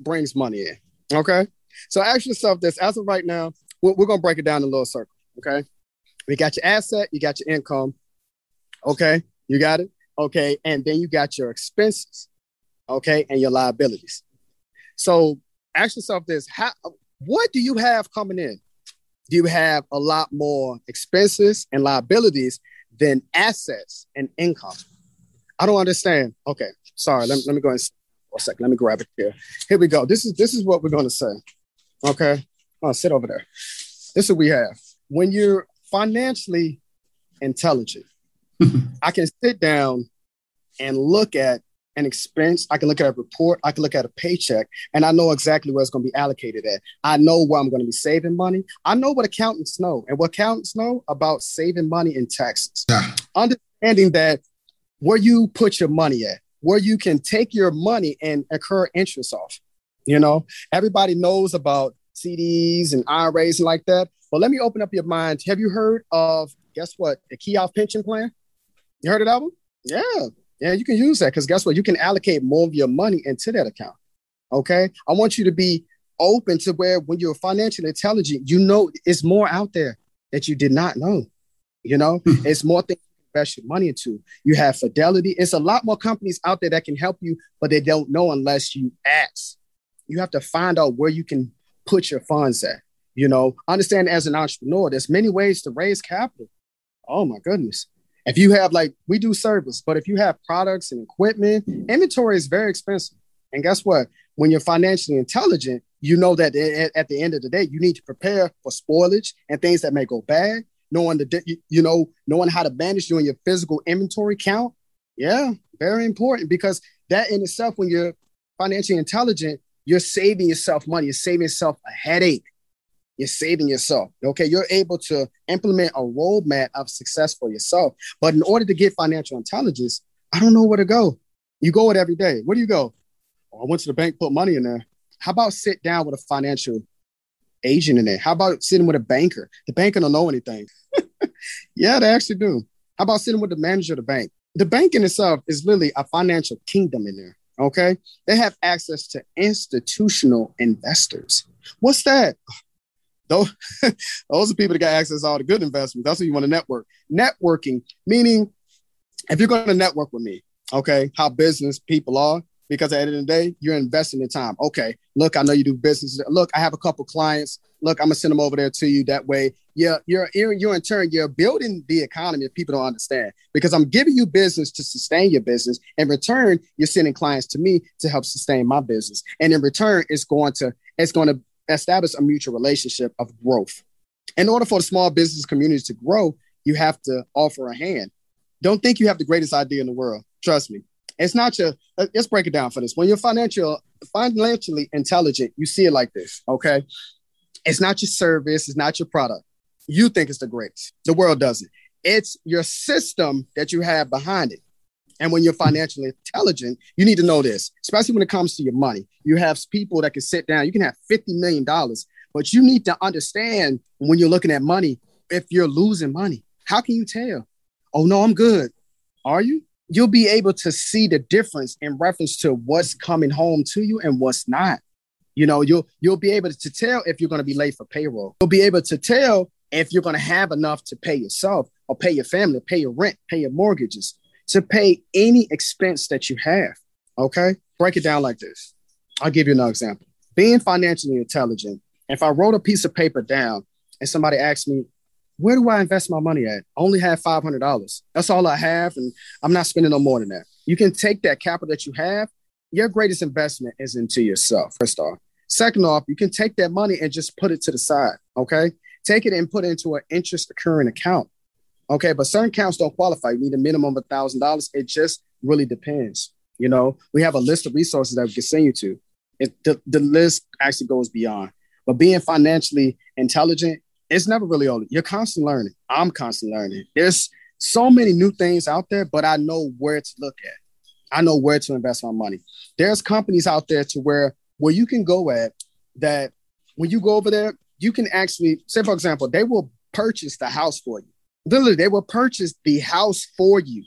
brings money in. Okay. So ask yourself this as of right now, we're, we're going to break it down in a little circle. Okay. We got your asset, you got your income. Okay. You got it. Okay. And then you got your expenses. Okay. And your liabilities. So ask yourself this how, what do you have coming in? Do you have a lot more expenses and liabilities than assets and income? I don't understand. Okay. Sorry. Let, let me go and a second. Let me grab it here. Here we go. This is this is what we're going to say. Okay. Oh, sit over there. This is what we have. When you're financially intelligent, I can sit down and look at an expense. I can look at a report. I can look at a paycheck, and I know exactly where it's going to be allocated at. I know where I'm going to be saving money. I know what accountants know, and what accountants know about saving money in taxes. Yeah. Understanding that where you put your money at, where you can take your money and incur interest off. You know, everybody knows about CDs and IRAs and like that. But let me open up your mind. Have you heard of guess what? The Keogh pension plan? You heard of that one? Yeah. Yeah, you can use that because guess what? You can allocate more of your money into that account. Okay. I want you to be open to where when you're financially intelligent, you know it's more out there that you did not know. You know, hmm. it's more things you invest your money into. You have Fidelity. It's a lot more companies out there that can help you, but they don't know unless you ask. You have to find out where you can put your funds at. You know, understand as an entrepreneur, there's many ways to raise capital. Oh my goodness. If you have like we do service, but if you have products and equipment, inventory is very expensive. And guess what? When you're financially intelligent, you know that at the end of the day, you need to prepare for spoilage and things that may go bad knowing the you know knowing how to manage doing your physical inventory count yeah very important because that in itself when you're financially intelligent you're saving yourself money you're saving yourself a headache you're saving yourself okay you're able to implement a roadmap of success for yourself but in order to get financial intelligence i don't know where to go you go it every day where do you go oh, i went to the bank put money in there how about sit down with a financial agent in there? How about sitting with a banker? The banker don't know anything. yeah, they actually do. How about sitting with the manager of the bank? The bank in itself is literally a financial kingdom in there. Okay. They have access to institutional investors. What's that? Those, those are people that got access to all the good investments. That's what you want to network. Networking, meaning if you're going to network with me, okay, how business people are, because at the end of the day, you're investing in time. Okay, look, I know you do business. Look, I have a couple clients. Look, I'm gonna send them over there to you. That way, yeah, you're you're in turn you're building the economy. If people don't understand, because I'm giving you business to sustain your business. In return, you're sending clients to me to help sustain my business. And in return, it's going to it's going to establish a mutual relationship of growth. In order for the small business community to grow, you have to offer a hand. Don't think you have the greatest idea in the world. Trust me, it's not your. Uh, let's break it down for this. When you're financial, financially intelligent, you see it like this. Okay, it's not your service. It's not your product. You think it's the greatest. The world doesn't. It's your system that you have behind it. And when you're financially intelligent, you need to know this, especially when it comes to your money. You have people that can sit down. You can have $50 million, but you need to understand when you're looking at money, if you're losing money, how can you tell? Oh, no, I'm good. Are you? you'll be able to see the difference in reference to what's coming home to you and what's not. You know, you'll you'll be able to tell if you're going to be late for payroll. You'll be able to tell if you're going to have enough to pay yourself or pay your family, pay your rent, pay your mortgages, to pay any expense that you have. Okay? Break it down like this. I'll give you another example. Being financially intelligent, if I wrote a piece of paper down and somebody asked me, where do I invest my money at? I only have $500. That's all I have. And I'm not spending no more than that. You can take that capital that you have. Your greatest investment is into yourself, first off. Second off, you can take that money and just put it to the side. Okay. Take it and put it into an interest occurring account. Okay, but certain counts don't qualify. You need a minimum of thousand dollars. It just really depends. You know, we have a list of resources that we can send you to. It, the, the list actually goes beyond. But being financially intelligent, it's never really old. You're constantly learning. I'm constantly learning. There's so many new things out there, but I know where to look at. I know where to invest my money. There's companies out there to where where you can go at that when you go over there, you can actually say, for example, they will purchase the house for you. Literally, they will purchase the house for you.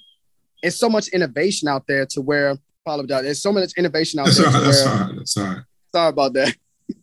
It's so much innovation out there to where apologize. There's so much innovation out that's there. Right, that's That's all right. Sorry about that.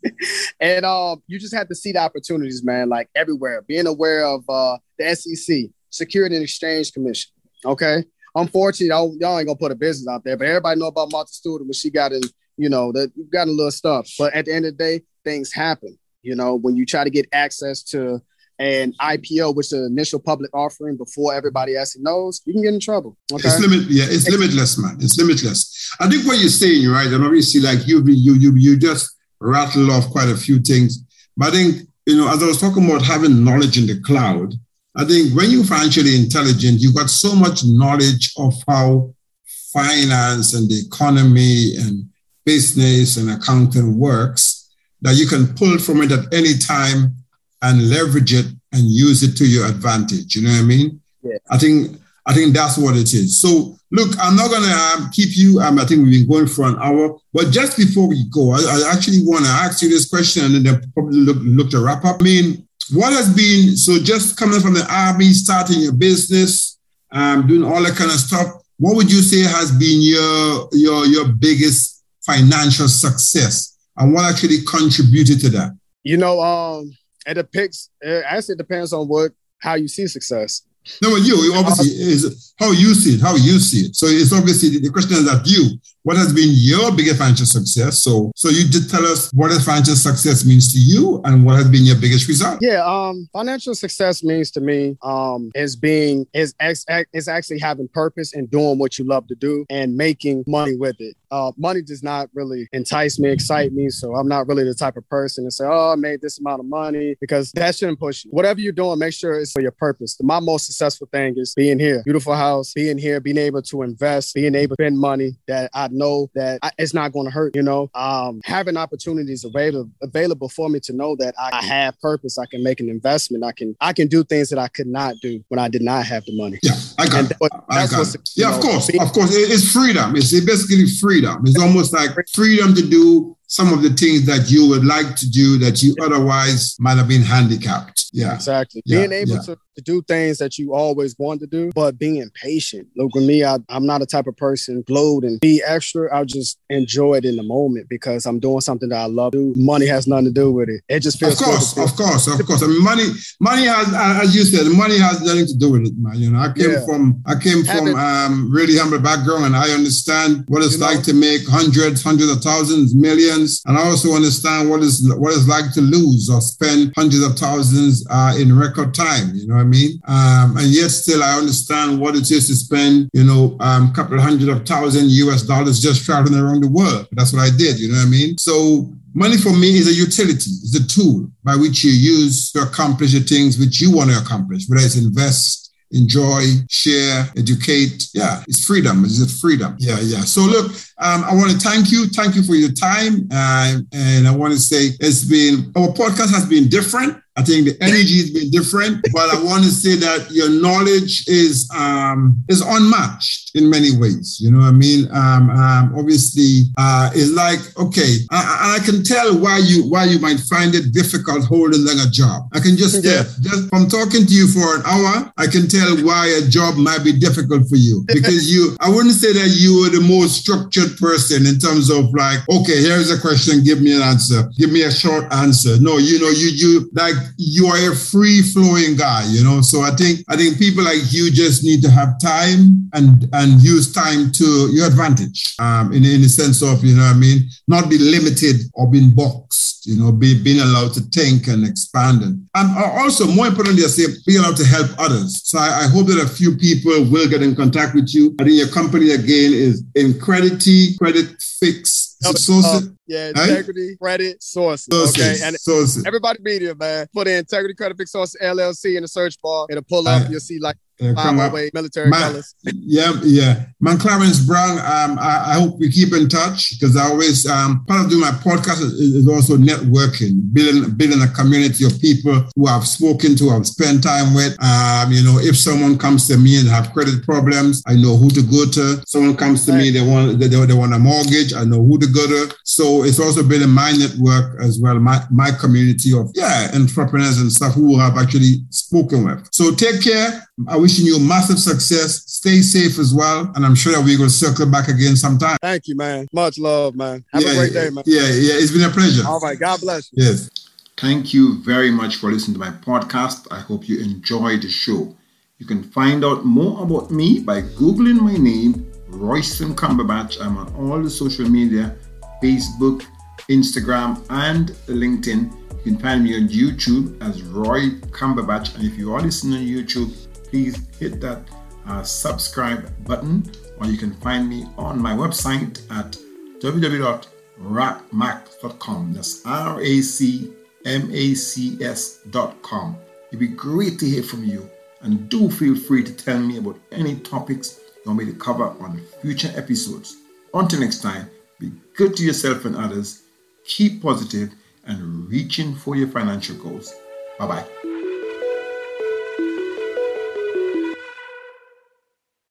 and um, you just have to see the opportunities, man, like everywhere. Being aware of uh, the SEC, Security and Exchange Commission. Okay. Unfortunately, y'all, y'all ain't gonna put a business out there, but everybody know about Martha Stewart when she got in, you know, that you got a little stuff. But at the end of the day, things happen. You know, when you try to get access to an IPO, which is the initial public offering before everybody actually knows, you can get in trouble. Okay? It's limit, yeah, it's limitless, man. It's limitless. I think what you're saying, right? And obviously, like you, you, you, you just rattle off quite a few things. But I think, you know, as I was talking about having knowledge in the cloud, I think when you're financially intelligent, you've got so much knowledge of how finance and the economy and business and accounting works that you can pull from it at any time and leverage it and use it to your advantage. You know what I mean? Yeah. I think I think that's what it is. So look, I'm not gonna um, keep you. Um, I think we've been going for an hour, but just before we go, I, I actually want to ask you this question, and then probably look look to wrap up. I mean, what has been so just coming from the army, starting your business, um, doing all that kind of stuff? What would you say has been your your your biggest financial success, and what actually contributed to that? You know, um, it depicts. It actually depends on what how you see success. No, but you obviously is how you see it, how you see it. So it's obviously the question is that you, what has been your biggest financial success? So, so you did tell us what does financial success means to you, and what has been your biggest result? Yeah, um, financial success means to me um, is being is is actually having purpose and doing what you love to do and making money with it. Uh, money does not really entice me, excite me. So I'm not really the type of person to say, "Oh, I made this amount of money," because that shouldn't push you. Whatever you're doing, make sure it's for your purpose. My most successful thing is being here, beautiful house, being here, being able to invest, being able to spend money that I know that I, it's not going to hurt. You know, um, having opportunities available available for me to know that I, have purpose, I can make an investment, I can I can do things that I could not do when I did not have the money. Yeah, I got and it. I got it. Yeah, know, of course, being, of course, it's freedom. It's basically freedom. It's almost like freedom to do some of the things that you would like to do that you otherwise might have been handicapped. Yeah. Exactly. Yeah. Being able yeah. to, to do things that you always want to do, but being patient. Look, with me, I, am not a type of person glowed and be extra. I'll just enjoy it in the moment because I'm doing something that I love to do. Money has nothing to do with it. It just feels good. Of course, of course, of course. I mean, money, money has, as you said, money has nothing to do with it, man. You know, I came yeah. from, I came from um, really humble background and I understand what it's like know? to make hundreds, hundreds of thousands, millions and I also understand what is what it's like to lose or spend hundreds of thousands uh, in record time. You know what I mean? Um, and yet still, I understand what it is to spend, you know, a um, couple of hundred of thousand US dollars just traveling around the world. That's what I did. You know what I mean? So Money for me is a utility, it's a tool by which you use to accomplish the things which you want to accomplish, whether it's invest, enjoy, share, educate. Yeah, it's freedom. It's a freedom. Yeah, yeah. So look, um, I want to thank you. Thank you for your time. Uh, and I want to say it's been, our podcast has been different. I think the energy has been different, but I want to say that your knowledge is um, is unmatched in many ways. You know what I mean? Um, um, obviously, uh, it's like okay, I, I, can tell why you why you might find it difficult holding like a job. I can just yeah. tell just from talking to you for an hour, I can tell why a job might be difficult for you because you. I wouldn't say that you are the most structured person in terms of like okay, here's a question, give me an answer, give me a short answer. No, you know you you like you are a free flowing guy, you know. So I think I think people like you just need to have time and and use time to your advantage. Um, in in the sense of you know I mean, not be limited or being boxed. You know, be being allowed to think and expand and and also more importantly, I say be allowed to help others. So I, I hope that a few people will get in contact with you. I think your company again is Incredity Credit Fix uh, yeah, integrity right? credit sources. sources. Okay, and sources. everybody media man, put in integrity credit fix sources LLC in the search bar. It'll pull up. Right. You'll see like uh, up. military colors. Yeah, yeah. Man, Clarence Brown, um, I, I, hope we keep in touch because I always, um, part of doing my podcast is, is, also networking, building, building a community of people who I've spoken to, I've spent time with. Um, you know, if someone comes to me and have credit problems, I know who to go to. Someone comes to right. me, they want, they, they want a mortgage, I know who to go to. So it's also building my network as well, my, my community of, yeah, entrepreneurs and stuff who have actually spoken with. So take care. I wishing you massive success. Stay safe as well. And I'm sure that we're going to circle back again sometime. Thank you, man. Much love, man. Have yeah, a great day, man. Yeah, yeah. It's been a pleasure. All right. God bless you. Yes. Thank you very much for listening to my podcast. I hope you enjoyed the show. You can find out more about me by Googling my name, Royston Cumberbatch. I'm on all the social media Facebook, Instagram, and LinkedIn. You can find me on YouTube as Roy Cumberbatch. And if you are listening on YouTube, please hit that uh, subscribe button, or you can find me on my website at www.racmacs.com. That's R A C M A C S.com. It'd be great to hear from you, and do feel free to tell me about any topics you want me to cover on future episodes. Until next time, be good to yourself and others, keep positive, and reaching for your financial goals. Bye bye.